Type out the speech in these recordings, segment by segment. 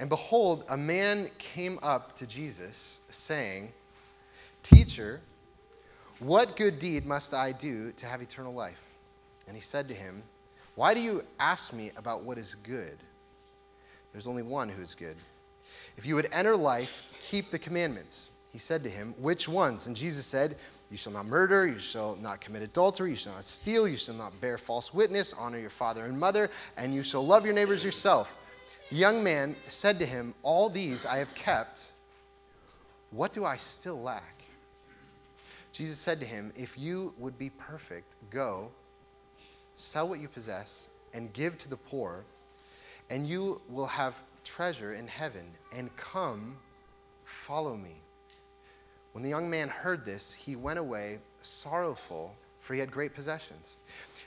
And behold, a man came up to Jesus, saying, Teacher, what good deed must I do to have eternal life? And he said to him, Why do you ask me about what is good? There's only one who is good. If you would enter life, keep the commandments. He said to him, Which ones? And Jesus said, You shall not murder, you shall not commit adultery, you shall not steal, you shall not bear false witness, honor your father and mother, and you shall love your neighbors yourself. The young man said to him, All these I have kept. What do I still lack? Jesus said to him, If you would be perfect, go, sell what you possess, and give to the poor, and you will have treasure in heaven, and come, follow me. When the young man heard this, he went away sorrowful, for he had great possessions.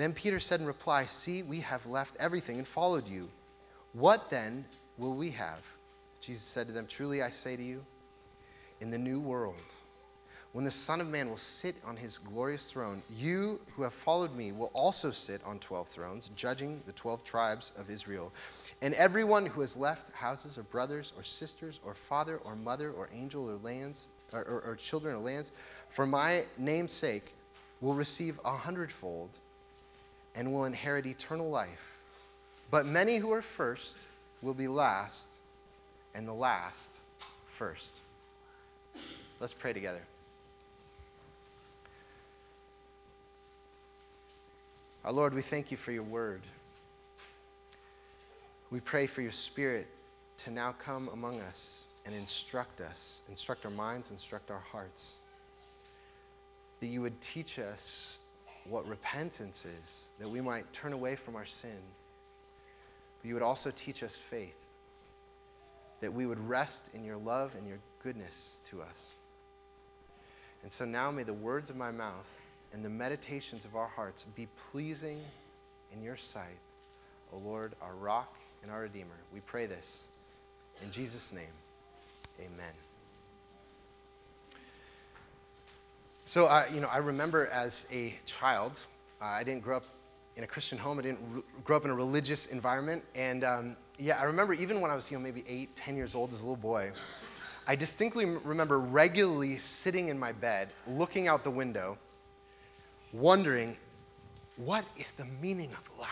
Then Peter said in reply, See, we have left everything and followed you. What then will we have? Jesus said to them, Truly I say to you, in the new world, when the Son of Man will sit on his glorious throne, you who have followed me will also sit on twelve thrones, judging the twelve tribes of Israel. And everyone who has left houses or brothers or sisters or father or mother or angel or lands or, or, or children or lands, for my name's sake, will receive a hundredfold and will inherit eternal life. But many who are first will be last, and the last first. Let's pray together. Our Lord, we thank you for your word. We pray for your spirit to now come among us and instruct us, instruct our minds, instruct our hearts. That you would teach us what repentance is, that we might turn away from our sin. But you would also teach us faith, that we would rest in your love and your goodness to us. And so now may the words of my mouth and the meditations of our hearts be pleasing in your sight, O Lord, our rock and our Redeemer. We pray this in Jesus' name. Amen. So, uh, you know, I remember as a child, uh, I didn't grow up in a Christian home. I didn't re- grow up in a religious environment. And um, yeah, I remember even when I was, you know, maybe eight, ten years old as a little boy, I distinctly remember regularly sitting in my bed, looking out the window, wondering, what is the meaning of life?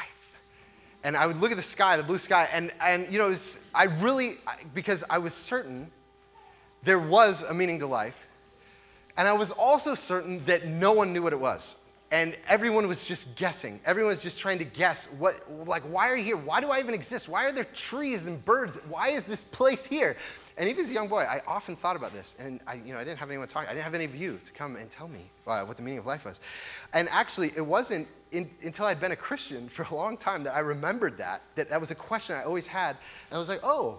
And I would look at the sky, the blue sky, and, and you know, was, I really, because I was certain there was a meaning to life, and I was also certain that no one knew what it was. And everyone was just guessing. Everyone was just trying to guess what, like, why are you here? Why do I even exist? Why are there trees and birds? Why is this place here? And even as a young boy, I often thought about this. And I, you know, I didn't have anyone talk. I didn't have any of you to come and tell me uh, what the meaning of life was. And actually, it wasn't in, until I'd been a Christian for a long time that I remembered that, that that was a question I always had. And I was like, oh,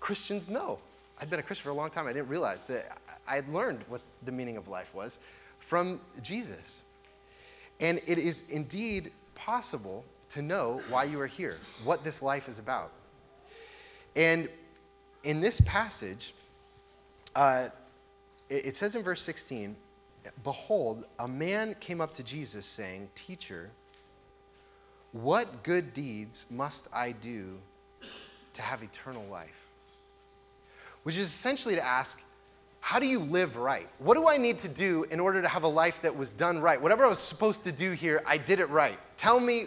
Christians know. I'd been a Christian for a long time. I didn't realize that I had learned what the meaning of life was from Jesus. And it is indeed possible to know why you are here, what this life is about. And in this passage, uh, it, it says in verse 16, Behold, a man came up to Jesus saying, Teacher, what good deeds must I do to have eternal life? which is essentially to ask, how do you live right? What do I need to do in order to have a life that was done right? Whatever I was supposed to do here, I did it right. Tell me,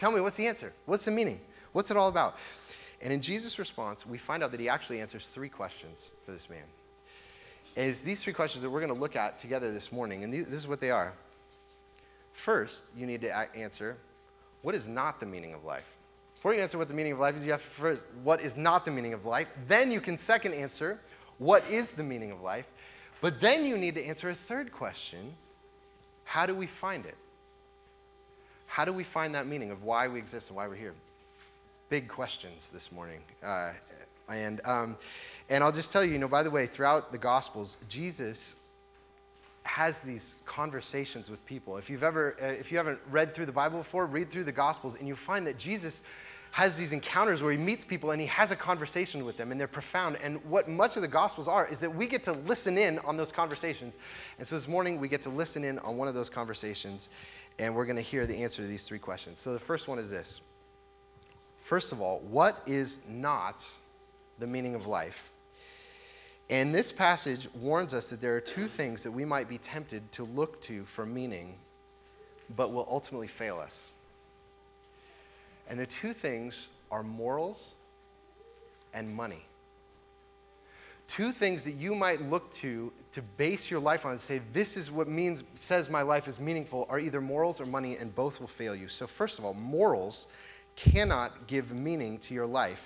tell me what's the answer? What's the meaning? What's it all about? And in Jesus' response, we find out that he actually answers three questions for this man. Is these three questions that we're going to look at together this morning, and these, this is what they are. First, you need to answer, what is not the meaning of life? Before you answer what the meaning of life is, you have to first, what is not the meaning of life? Then you can second answer, what is the meaning of life? But then you need to answer a third question how do we find it? How do we find that meaning of why we exist and why we're here? Big questions this morning. Uh, And, um, and I'll just tell you, you know, by the way, throughout the Gospels, Jesus has these conversations with people. If you've ever, uh, if you haven't read through the Bible before, read through the Gospels, and you find that Jesus has these encounters where he meets people and he has a conversation with them, and they're profound. And what much of the Gospels are is that we get to listen in on those conversations. And so this morning we get to listen in on one of those conversations, and we're going to hear the answer to these three questions. So the first one is this. First of all, what is not the meaning of life? And this passage warns us that there are two things that we might be tempted to look to for meaning, but will ultimately fail us. And the two things are morals and money. Two things that you might look to to base your life on and say, this is what means, says my life is meaningful, are either morals or money, and both will fail you. So, first of all, morals cannot give meaning to your life.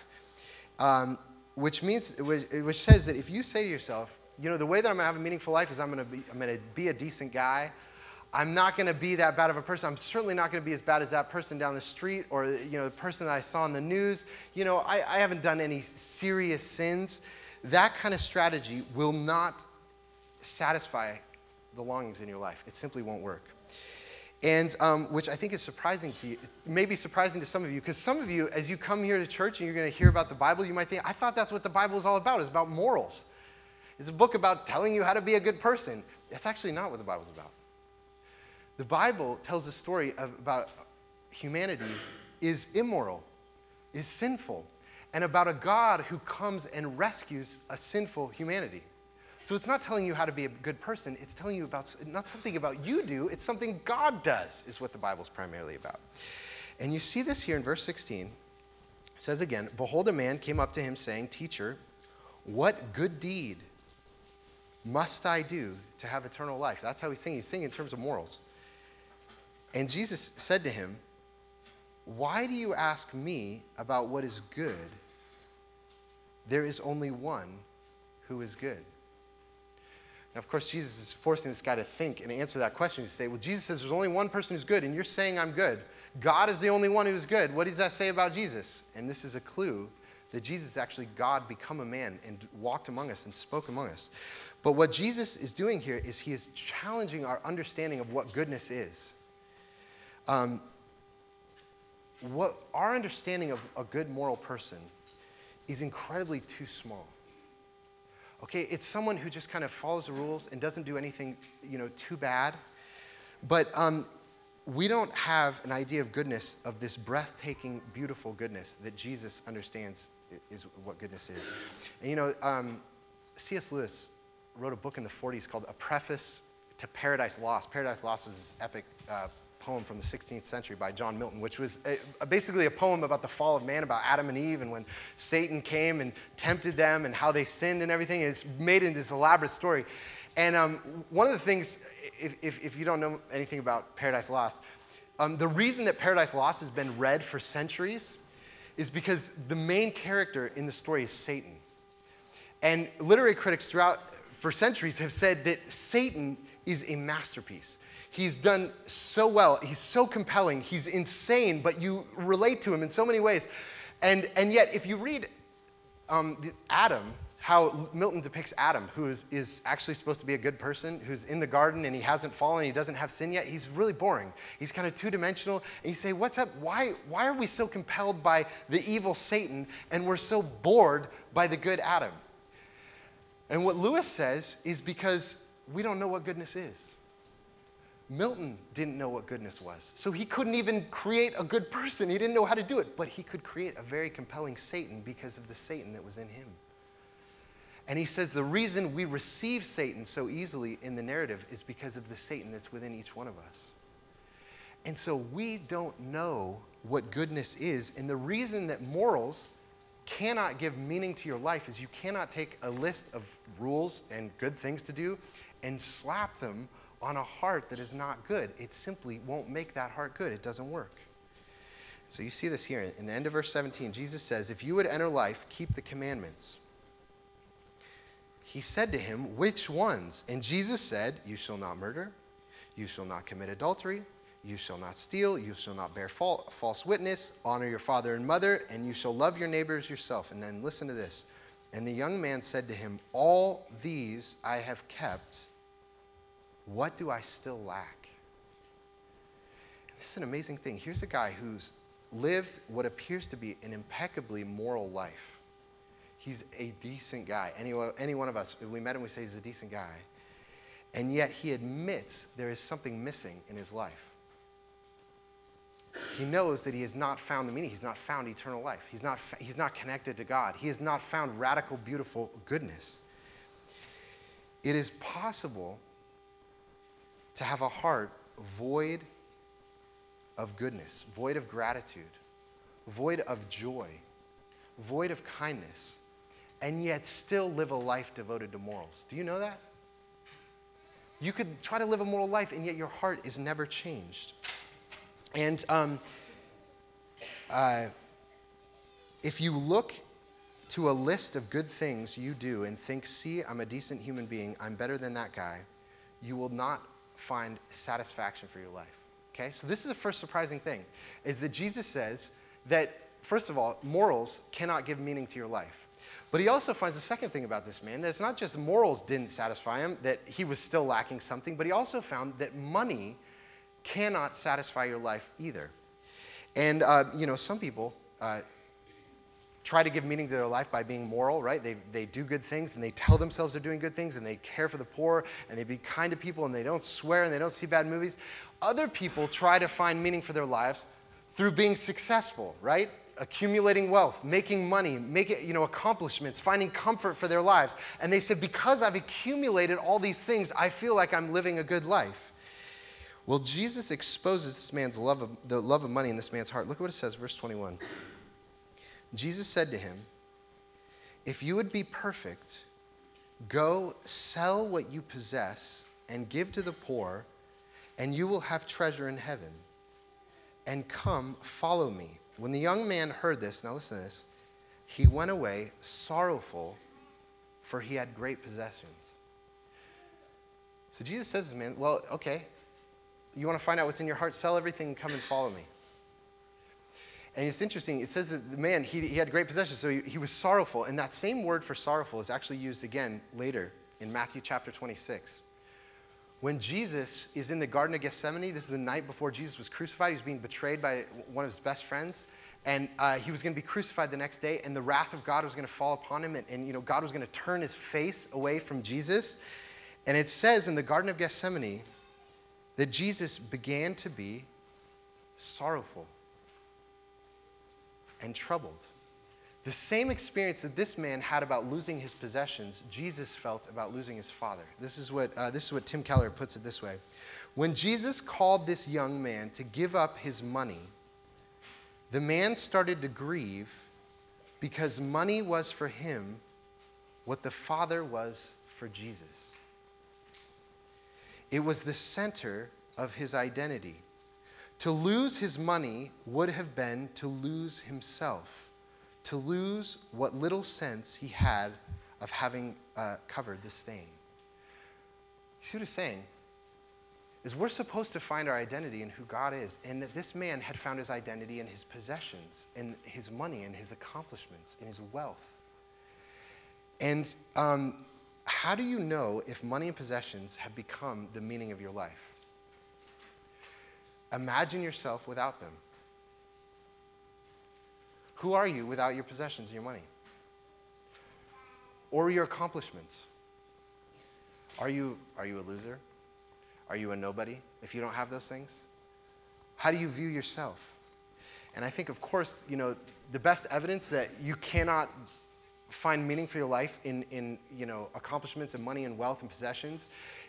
Um, which means, which, which says that if you say to yourself, you know, the way that I'm going to have a meaningful life is I'm going to be, I'm going to be a decent guy. I'm not going to be that bad of a person. I'm certainly not going to be as bad as that person down the street or, you know, the person that I saw in the news. You know, I, I haven't done any serious sins. That kind of strategy will not satisfy the longings in your life. It simply won't work and um, which I think is surprising to you, maybe surprising to some of you, because some of you, as you come here to church and you're going to hear about the Bible, you might think, I thought that's what the Bible is all about. It's about morals. It's a book about telling you how to be a good person. That's actually not what the Bible's about. The Bible tells a story of, about humanity is immoral, is sinful, and about a God who comes and rescues a sinful humanity. So it's not telling you how to be a good person. It's telling you about not something about you do. It's something God does. Is what the Bible's primarily about. And you see this here in verse 16. It says again, "Behold, a man came up to him, saying, Teacher, what good deed must I do to have eternal life?" That's how he's singing. He's singing in terms of morals. And Jesus said to him, Why do you ask me about what is good? There is only one who is good. Now, of course, Jesus is forcing this guy to think and answer that question. You say, well, Jesus says there's only one person who's good, and you're saying I'm good. God is the only one who's good. What does that say about Jesus? And this is a clue that Jesus actually God become a man and walked among us and spoke among us. But what Jesus is doing here is he is challenging our understanding of what goodness is. Um, what our understanding of a good moral person is incredibly too small. Okay, it's someone who just kind of follows the rules and doesn't do anything, you know, too bad. But um, we don't have an idea of goodness, of this breathtaking, beautiful goodness that Jesus understands is what goodness is. And you know, um, C.S. Lewis wrote a book in the 40s called A Preface to Paradise Lost. Paradise Lost was this epic uh, poem from the 16th century by John Milton, which was a, a, basically a poem about the fall of man, about Adam and Eve, and when Satan came and tempted them and how they sinned and everything. It's made into this elaborate story. And um, one of the things, if, if, if, you don't know anything about Paradise Lost, um, the reason that Paradise Lost has been read for centuries is because the main character in the story is Satan. And literary critics throughout for centuries have said that Satan is a masterpiece. He's done so well. He's so compelling. He's insane, but you relate to him in so many ways. And, and yet, if you read um, Adam, how Milton depicts Adam, who is, is actually supposed to be a good person, who's in the garden and he hasn't fallen, he doesn't have sin yet, he's really boring. He's kind of two dimensional. And you say, What's up? Why, why are we so compelled by the evil Satan and we're so bored by the good Adam? And what Lewis says is because we don't know what goodness is. Milton didn't know what goodness was. So he couldn't even create a good person. He didn't know how to do it. But he could create a very compelling Satan because of the Satan that was in him. And he says the reason we receive Satan so easily in the narrative is because of the Satan that's within each one of us. And so we don't know what goodness is. And the reason that morals cannot give meaning to your life is you cannot take a list of rules and good things to do and slap them on a heart that is not good. It simply won't make that heart good. It doesn't work. So you see this here. In the end of verse 17, Jesus says, If you would enter life, keep the commandments. He said to him, Which ones? And Jesus said, You shall not murder, you shall not commit adultery, you shall not steal, you shall not bear false witness, honor your father and mother, and you shall love your neighbors yourself. And then listen to this And the young man said to him, All these I have kept. What do I still lack? This is an amazing thing. Here's a guy who's lived what appears to be an impeccably moral life. He's a decent guy. Any, any one of us, if we met him, we say he's a decent guy. And yet he admits there is something missing in his life. He knows that he has not found the meaning. He's not found eternal life. He's not, he's not connected to God. He has not found radical, beautiful goodness. It is possible to have a heart void of goodness, void of gratitude, void of joy, void of kindness, and yet still live a life devoted to morals. Do you know that? You could try to live a moral life, and yet your heart is never changed. And um, uh, if you look to a list of good things you do and think, see, I'm a decent human being, I'm better than that guy, you will not find satisfaction for your life. Okay? So this is the first surprising thing, is that Jesus says that, first of all, morals cannot give meaning to your life. But he also finds the second thing about this man that it's not just morals didn't satisfy him, that he was still lacking something, but he also found that money cannot satisfy your life either. And, uh, you know, some people uh, try to give meaning to their life by being moral, right? They, they do good things and they tell themselves they're doing good things and they care for the poor and they be kind to people and they don't swear and they don't see bad movies. Other people try to find meaning for their lives through being successful, right? Accumulating wealth, making money, making you know accomplishments, finding comfort for their lives. And they said, because I've accumulated all these things, I feel like I'm living a good life. Well, Jesus exposes this man's love of, the love of money in this man's heart. Look at what it says, verse 21. Jesus said to him, If you would be perfect, go sell what you possess and give to the poor, and you will have treasure in heaven. And come, follow me. When the young man heard this, now listen to this, he went away sorrowful, for he had great possessions. So Jesus says to this man, Well, okay, you want to find out what's in your heart? Sell everything and come and follow me. And it's interesting. It says that the man, he, he had great possessions, so he, he was sorrowful. And that same word for sorrowful is actually used again later in Matthew chapter 26. When Jesus is in the Garden of Gethsemane, this is the night before Jesus was crucified. He was being betrayed by one of his best friends. And uh, he was going to be crucified the next day, and the wrath of God was going to fall upon him. And, and you know, God was going to turn his face away from Jesus. And it says in the Garden of Gethsemane that Jesus began to be sorrowful and troubled. The same experience that this man had about losing his possessions, Jesus felt about losing his father. This is what, uh, this is what Tim Keller puts it this way. When Jesus called this young man to give up his money, the man started to grieve because money was for him what the Father was for Jesus. It was the center of his identity. To lose his money would have been to lose himself, to lose what little sense he had of having uh, covered the stain. You see what he's saying? Is we're supposed to find our identity in who God is, and that this man had found his identity in his possessions, in his money, in his accomplishments, in his wealth. And um, how do you know if money and possessions have become the meaning of your life? Imagine yourself without them. Who are you without your possessions and your money? Or your accomplishments? Are you, are you a loser? Are you a nobody if you don't have those things? How do you view yourself? And I think, of course, you know, the best evidence that you cannot find meaning for your life in, in you know, accomplishments and money and wealth and possessions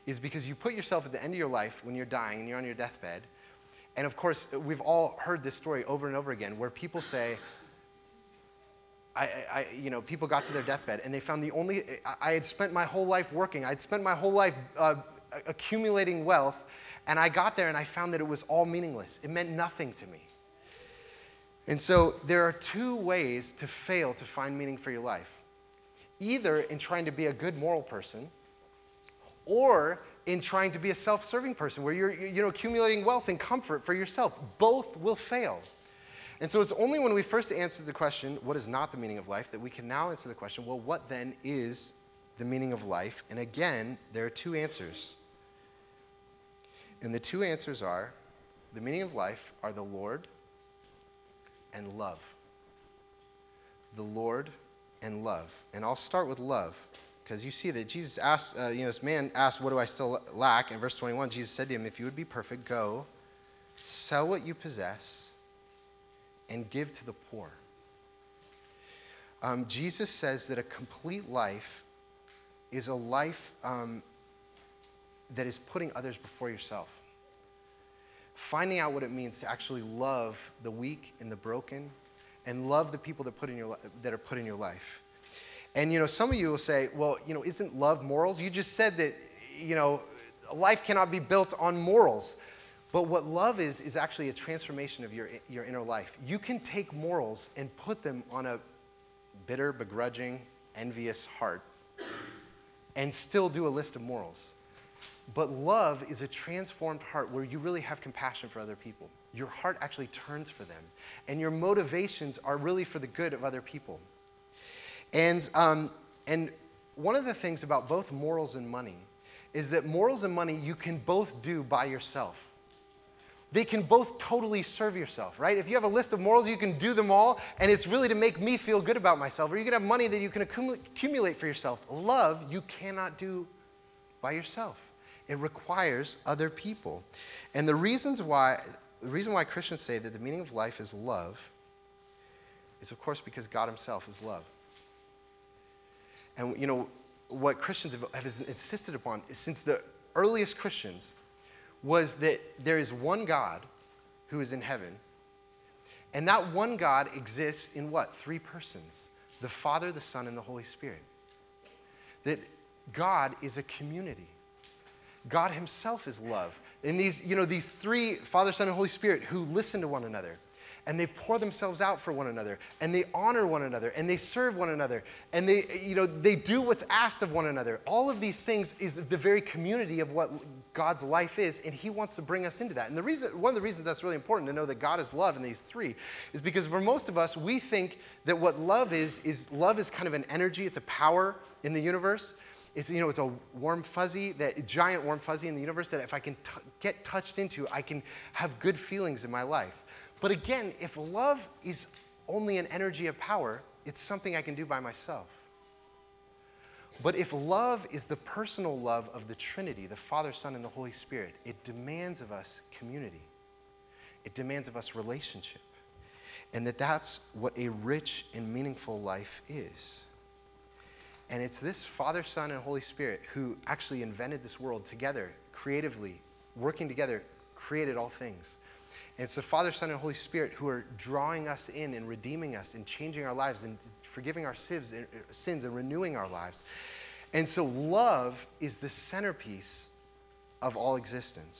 is because you put yourself at the end of your life when you're dying and you're on your deathbed and of course, we've all heard this story over and over again where people say, I, I, you know, people got to their deathbed and they found the only, I had spent my whole life working, I'd spent my whole life uh, accumulating wealth, and I got there and I found that it was all meaningless. It meant nothing to me. And so there are two ways to fail to find meaning for your life either in trying to be a good moral person, or in trying to be a self serving person where you're you know, accumulating wealth and comfort for yourself. Both will fail. And so it's only when we first answer the question, what is not the meaning of life, that we can now answer the question, well, what then is the meaning of life? And again, there are two answers. And the two answers are the meaning of life are the Lord and love. The Lord and love. And I'll start with love because you see that Jesus asked, uh, you know, this man asked, What do I still lack? In verse 21, Jesus said to him, If you would be perfect, go, sell what you possess, and give to the poor. Um, Jesus says that a complete life is a life um, that is putting others before yourself. Finding out what it means to actually love the weak and the broken and love the people that, put in your, that are put in your life. And, you know, some of you will say, well, you know, isn't love morals? You just said that, you know, life cannot be built on morals. But what love is, is actually a transformation of your, your inner life. You can take morals and put them on a bitter, begrudging, envious heart and still do a list of morals. But love is a transformed heart where you really have compassion for other people. Your heart actually turns for them. And your motivations are really for the good of other people. And, um, and one of the things about both morals and money is that morals and money you can both do by yourself. They can both totally serve yourself, right? If you have a list of morals, you can do them all, and it's really to make me feel good about myself. Or you can have money that you can accumulate for yourself. Love, you cannot do by yourself. It requires other people. And the reasons why, the reason why Christians say that the meaning of life is love is, of course, because God Himself is love. And, you know, what Christians have, have insisted upon since the earliest Christians was that there is one God who is in heaven. And that one God exists in what? Three persons the Father, the Son, and the Holy Spirit. That God is a community. God Himself is love. And these, you know, these three, Father, Son, and Holy Spirit, who listen to one another and they pour themselves out for one another and they honor one another and they serve one another and they you know they do what's asked of one another. All of these things is the very community of what god's life is and he wants to bring us into that. And the reason one of the reasons that's really important to know that god is love in these three is because for most of us we think that what love is is love is kind of an energy it's a power in the universe it's, you know, it's a warm fuzzy, that giant warm fuzzy in the universe that if I can t- get touched into, I can have good feelings in my life. But again, if love is only an energy of power, it's something I can do by myself. But if love is the personal love of the Trinity, the Father, Son, and the Holy Spirit, it demands of us community. It demands of us relationship. And that that's what a rich and meaningful life is. And it's this Father, Son, and Holy Spirit who actually invented this world together, creatively, working together, created all things. And it's the Father, Son, and Holy Spirit who are drawing us in and redeeming us and changing our lives and forgiving our sins and, uh, sins and renewing our lives. And so love is the centerpiece of all existence.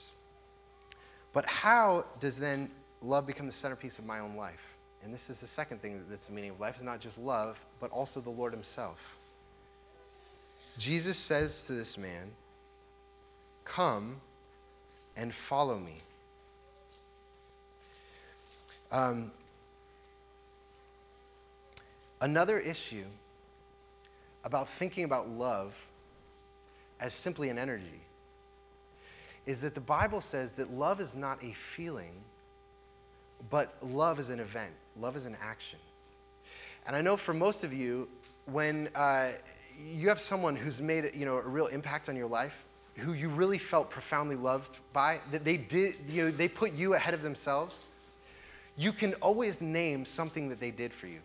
But how does then love become the centerpiece of my own life? And this is the second thing that's the meaning of life. It's not just love, but also the Lord Himself. Jesus says to this man, Come and follow me. Um, another issue about thinking about love as simply an energy is that the Bible says that love is not a feeling, but love is an event, love is an action. And I know for most of you, when uh, you have someone who's made you know, a real impact on your life, who you really felt profoundly loved by, that they did, you know, they put you ahead of themselves you can always name something that they did for you.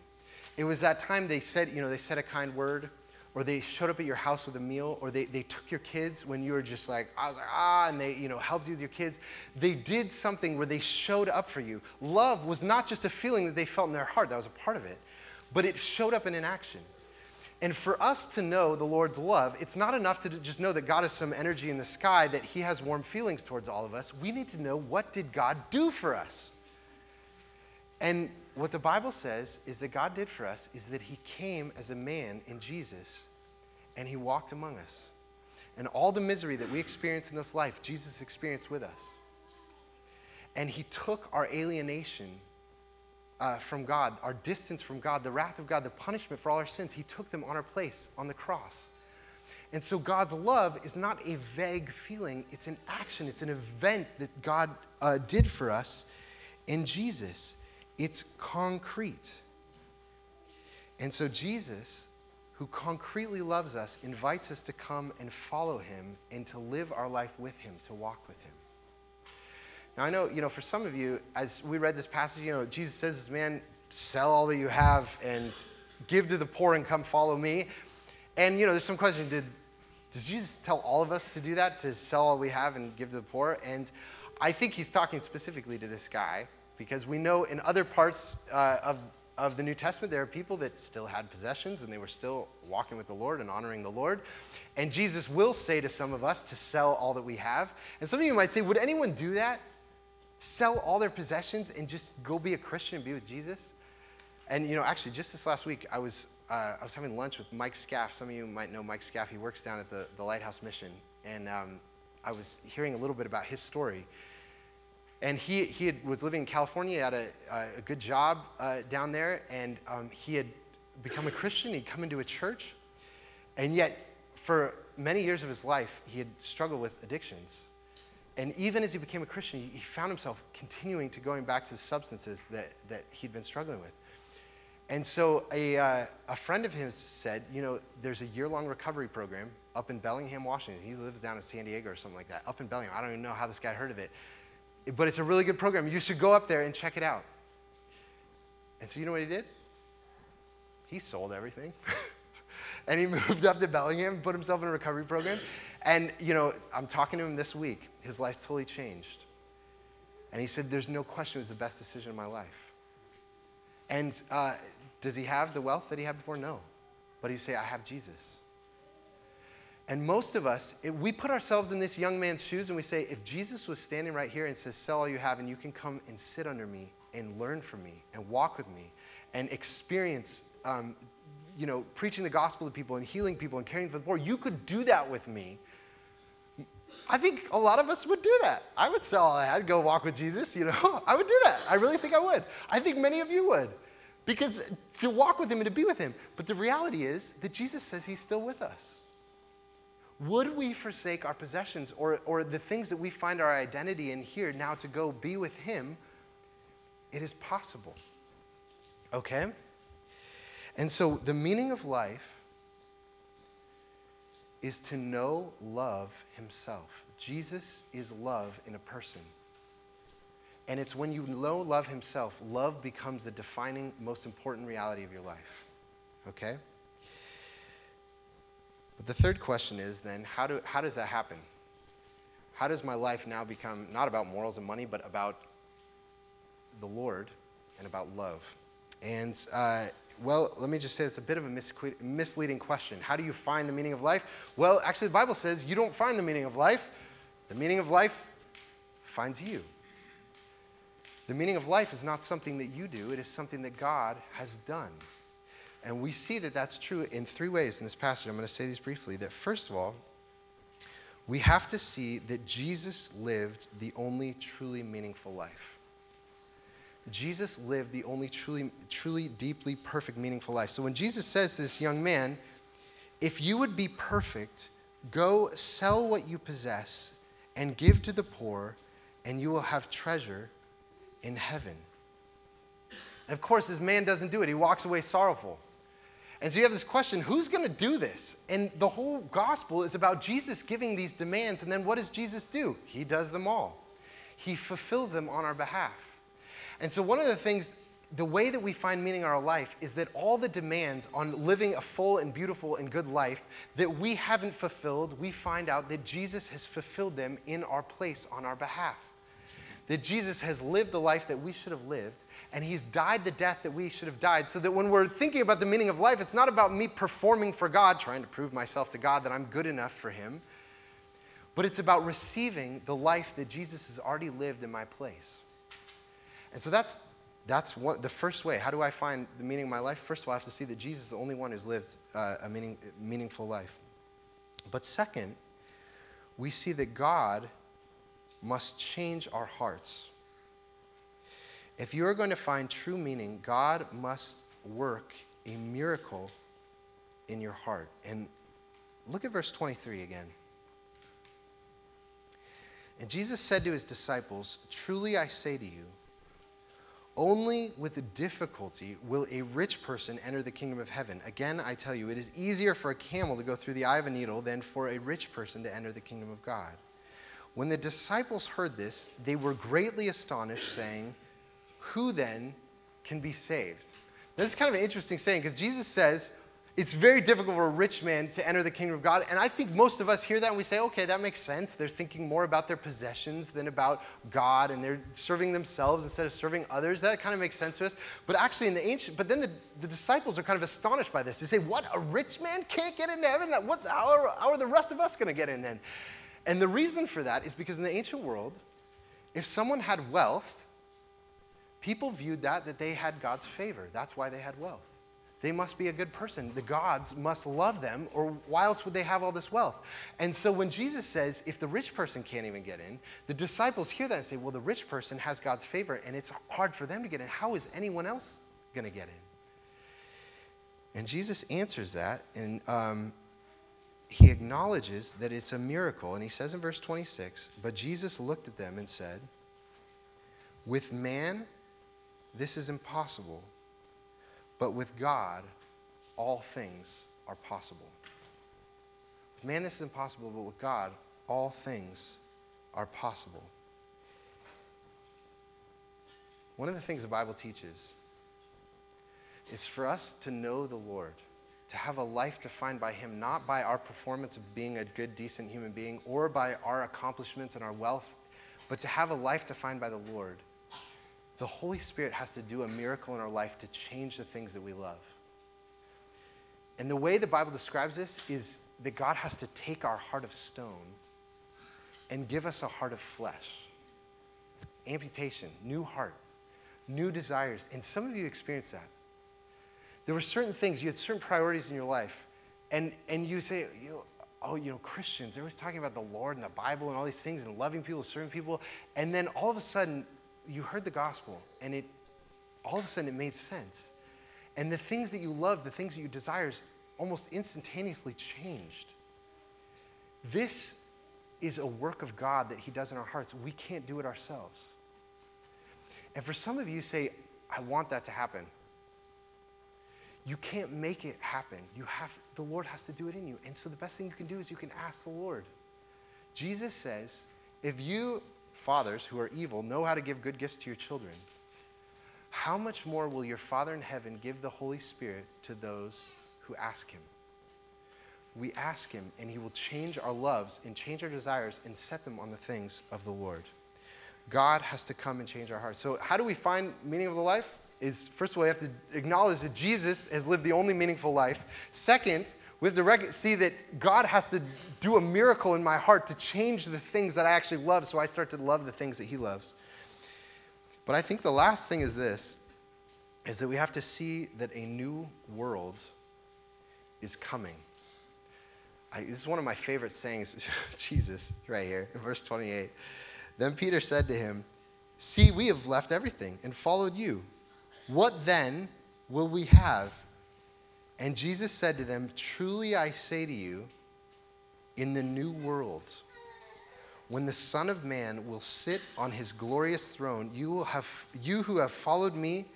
It was that time they said, you know, they said a kind word, or they showed up at your house with a meal, or they, they took your kids when you were just like, I was like, ah, and they, you know, helped you with your kids. They did something where they showed up for you. Love was not just a feeling that they felt in their heart, that was a part of it, but it showed up in an action. And for us to know the Lord's love, it's not enough to just know that God is some energy in the sky, that He has warm feelings towards all of us. We need to know what did God do for us? And what the Bible says is that God did for us is that He came as a man in Jesus and He walked among us. And all the misery that we experience in this life, Jesus experienced with us. And He took our alienation uh, from God, our distance from God, the wrath of God, the punishment for all our sins. He took them on our place on the cross. And so God's love is not a vague feeling, it's an action, it's an event that God uh, did for us in Jesus. It's concrete. And so Jesus, who concretely loves us, invites us to come and follow him and to live our life with him, to walk with him. Now, I know, you know, for some of you, as we read this passage, you know, Jesus says, man, sell all that you have and give to the poor and come follow me. And, you know, there's some question, did, does Jesus tell all of us to do that, to sell all we have and give to the poor? And I think he's talking specifically to this guy because we know in other parts uh, of, of the New Testament there are people that still had possessions and they were still walking with the Lord and honoring the Lord. And Jesus will say to some of us to sell all that we have. And some of you might say, would anyone do that? Sell all their possessions and just go be a Christian and be with Jesus? And you know, actually, just this last week, I was uh, I was having lunch with Mike Scaff. Some of you might know Mike Scaff. He works down at the, the Lighthouse Mission, and um, I was hearing a little bit about his story. And he he had, was living in California, had a, a good job uh, down there, and um, he had become a Christian. He'd come into a church, and yet for many years of his life, he had struggled with addictions and even as he became a Christian, he found himself continuing to going back to the substances that, that he'd been struggling with. And so a, uh, a friend of his said, you know, there's a year-long recovery program up in Bellingham, Washington. He lives down in San Diego or something like that. Up in Bellingham. I don't even know how this guy heard of it. But it's a really good program. You should go up there and check it out. And so you know what he did? He sold everything. and he moved up to Bellingham, put himself in a recovery program. And, you know, I'm talking to him this week. His life's totally changed. And he said, There's no question it was the best decision of my life. And uh, does he have the wealth that he had before? No. But he say, I have Jesus. And most of us, we put ourselves in this young man's shoes and we say, if Jesus was standing right here and says, Sell all you have and you can come and sit under me and learn from me and walk with me and experience um, you know, preaching the gospel to people and healing people and caring for the poor, you could do that with me. I think a lot of us would do that. I would sell all oh, I had, go walk with Jesus, you know. I would do that. I really think I would. I think many of you would. Because to walk with him and to be with him. But the reality is that Jesus says he's still with us. Would we forsake our possessions or, or the things that we find our identity in here now to go be with him? It is possible. Okay? And so the meaning of life is to know love himself. Jesus is love in a person. And it's when you know love himself, love becomes the defining, most important reality of your life. Okay? But the third question is then, how, do, how does that happen? How does my life now become not about morals and money, but about the Lord and about love? And uh, well, let me just say it's a bit of a misleading question. How do you find the meaning of life? Well, actually, the Bible says you don't find the meaning of life. The meaning of life finds you. The meaning of life is not something that you do, it is something that God has done. And we see that that's true in three ways in this passage. I'm going to say these briefly. That first of all, we have to see that Jesus lived the only truly meaningful life. Jesus lived the only truly, truly, deeply perfect, meaningful life. So when Jesus says to this young man, if you would be perfect, go sell what you possess and give to the poor, and you will have treasure in heaven. And of course, this man doesn't do it. He walks away sorrowful. And so you have this question who's going to do this? And the whole gospel is about Jesus giving these demands, and then what does Jesus do? He does them all, He fulfills them on our behalf. And so, one of the things, the way that we find meaning in our life is that all the demands on living a full and beautiful and good life that we haven't fulfilled, we find out that Jesus has fulfilled them in our place on our behalf. That Jesus has lived the life that we should have lived, and He's died the death that we should have died, so that when we're thinking about the meaning of life, it's not about me performing for God, trying to prove myself to God that I'm good enough for Him, but it's about receiving the life that Jesus has already lived in my place. And so that's, that's one, the first way. How do I find the meaning of my life? First of all, I have to see that Jesus is the only one who's lived uh, a meaning, meaningful life. But second, we see that God must change our hearts. If you are going to find true meaning, God must work a miracle in your heart. And look at verse 23 again. And Jesus said to his disciples, Truly I say to you, only with difficulty will a rich person enter the kingdom of heaven. Again, I tell you, it is easier for a camel to go through the eye of a needle than for a rich person to enter the kingdom of God. When the disciples heard this, they were greatly astonished, saying, Who then can be saved? This is kind of an interesting saying because Jesus says, it's very difficult for a rich man to enter the kingdom of God. And I think most of us hear that and we say, okay, that makes sense. They're thinking more about their possessions than about God, and they're serving themselves instead of serving others. That kind of makes sense to us. But actually, in the ancient, but then the, the disciples are kind of astonished by this. They say, what? A rich man can't get into heaven? What, how, are, how are the rest of us going to get in then? And the reason for that is because in the ancient world, if someone had wealth, people viewed that that they had God's favor. That's why they had wealth. They must be a good person. The gods must love them, or why else would they have all this wealth? And so when Jesus says, if the rich person can't even get in, the disciples hear that and say, well, the rich person has God's favor, and it's hard for them to get in. How is anyone else going to get in? And Jesus answers that, and um, he acknowledges that it's a miracle. And he says in verse 26, But Jesus looked at them and said, With man, this is impossible but with God, all things are possible. With man, this is impossible, but with God, all things are possible. One of the things the Bible teaches is for us to know the Lord, to have a life defined by Him, not by our performance of being a good, decent human being or by our accomplishments and our wealth, but to have a life defined by the Lord the Holy Spirit has to do a miracle in our life to change the things that we love. And the way the Bible describes this is that God has to take our heart of stone and give us a heart of flesh. Amputation, new heart, new desires. And some of you experienced that. There were certain things, you had certain priorities in your life, and, and you say, you know, oh, you know, Christians, they're always talking about the Lord and the Bible and all these things and loving people, serving people. And then all of a sudden, you heard the gospel and it all of a sudden it made sense. And the things that you love, the things that you desire, almost instantaneously changed. This is a work of God that He does in our hearts. We can't do it ourselves. And for some of you say, I want that to happen. You can't make it happen. You have the Lord has to do it in you. And so the best thing you can do is you can ask the Lord. Jesus says, if you fathers who are evil know how to give good gifts to your children, how much more will your Father in heaven give the Holy Spirit to those who ask him? We ask him, and he will change our loves and change our desires and set them on the things of the Lord. God has to come and change our hearts. So, how do we find meaning of the life? Is first of all, we have to acknowledge that Jesus has lived the only meaningful life. Second, we have to rec- see that God has to do a miracle in my heart to change the things that I actually love so I start to love the things that He loves. But I think the last thing is this is that we have to see that a new world is coming. I, this is one of my favorite sayings, Jesus, right here, verse 28. Then Peter said to him, See, we have left everything and followed you. What then will we have? And Jesus said to them, Truly I say to you, in the new world, when the Son of Man will sit on his glorious throne, you, will have, you who have followed me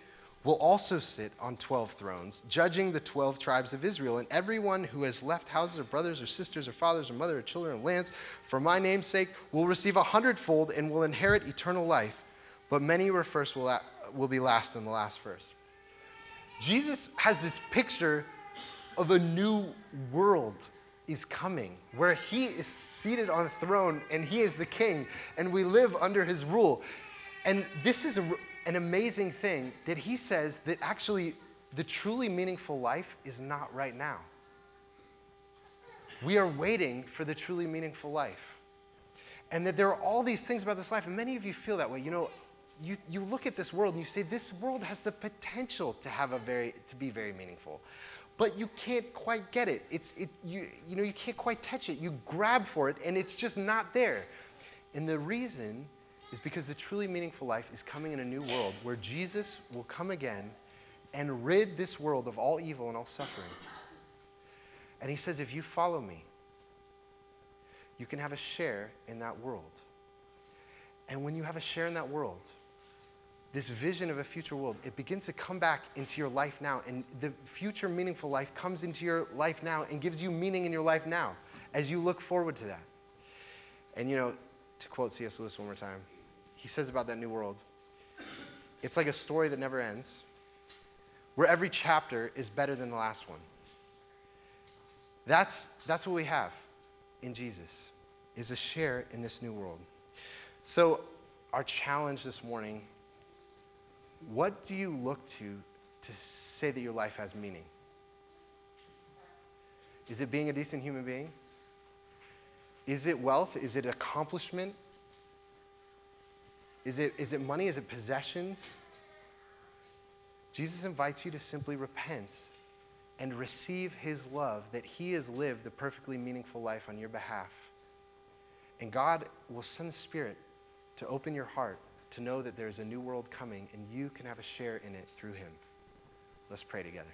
will also sit on 12 thrones, judging the 12 tribes of Israel. And everyone who has left houses or brothers or sisters or fathers or mother or children or lands for my name's sake will receive a hundredfold and will inherit eternal life. But many who are first will, will be last and the last first. Jesus has this picture of a new world is coming where he is seated on a throne and he is the king and we live under his rule. And this is a, an amazing thing that he says that actually the truly meaningful life is not right now. We are waiting for the truly meaningful life. And that there are all these things about this life, and many of you feel that way. You know, you, you look at this world and you say, this world has the potential to have a very to be very meaningful. But you can't quite get it. It's it you you know you can't quite touch it. You grab for it and it's just not there. And the reason is because the truly meaningful life is coming in a new world where Jesus will come again and rid this world of all evil and all suffering. And he says, if you follow me, you can have a share in that world. And when you have a share in that world, this vision of a future world, it begins to come back into your life now. And the future meaningful life comes into your life now and gives you meaning in your life now as you look forward to that. And you know, to quote C.S. Lewis one more time, he says about that new world it's like a story that never ends, where every chapter is better than the last one. That's, that's what we have in Jesus, is a share in this new world. So, our challenge this morning what do you look to to say that your life has meaning? Is it being a decent human being? Is it wealth? Is it accomplishment? Is it, is it money? Is it possessions? Jesus invites you to simply repent and receive his love that he has lived the perfectly meaningful life on your behalf. And God will send the Spirit to open your heart to know that there's a new world coming and you can have a share in it through him. Let's pray together.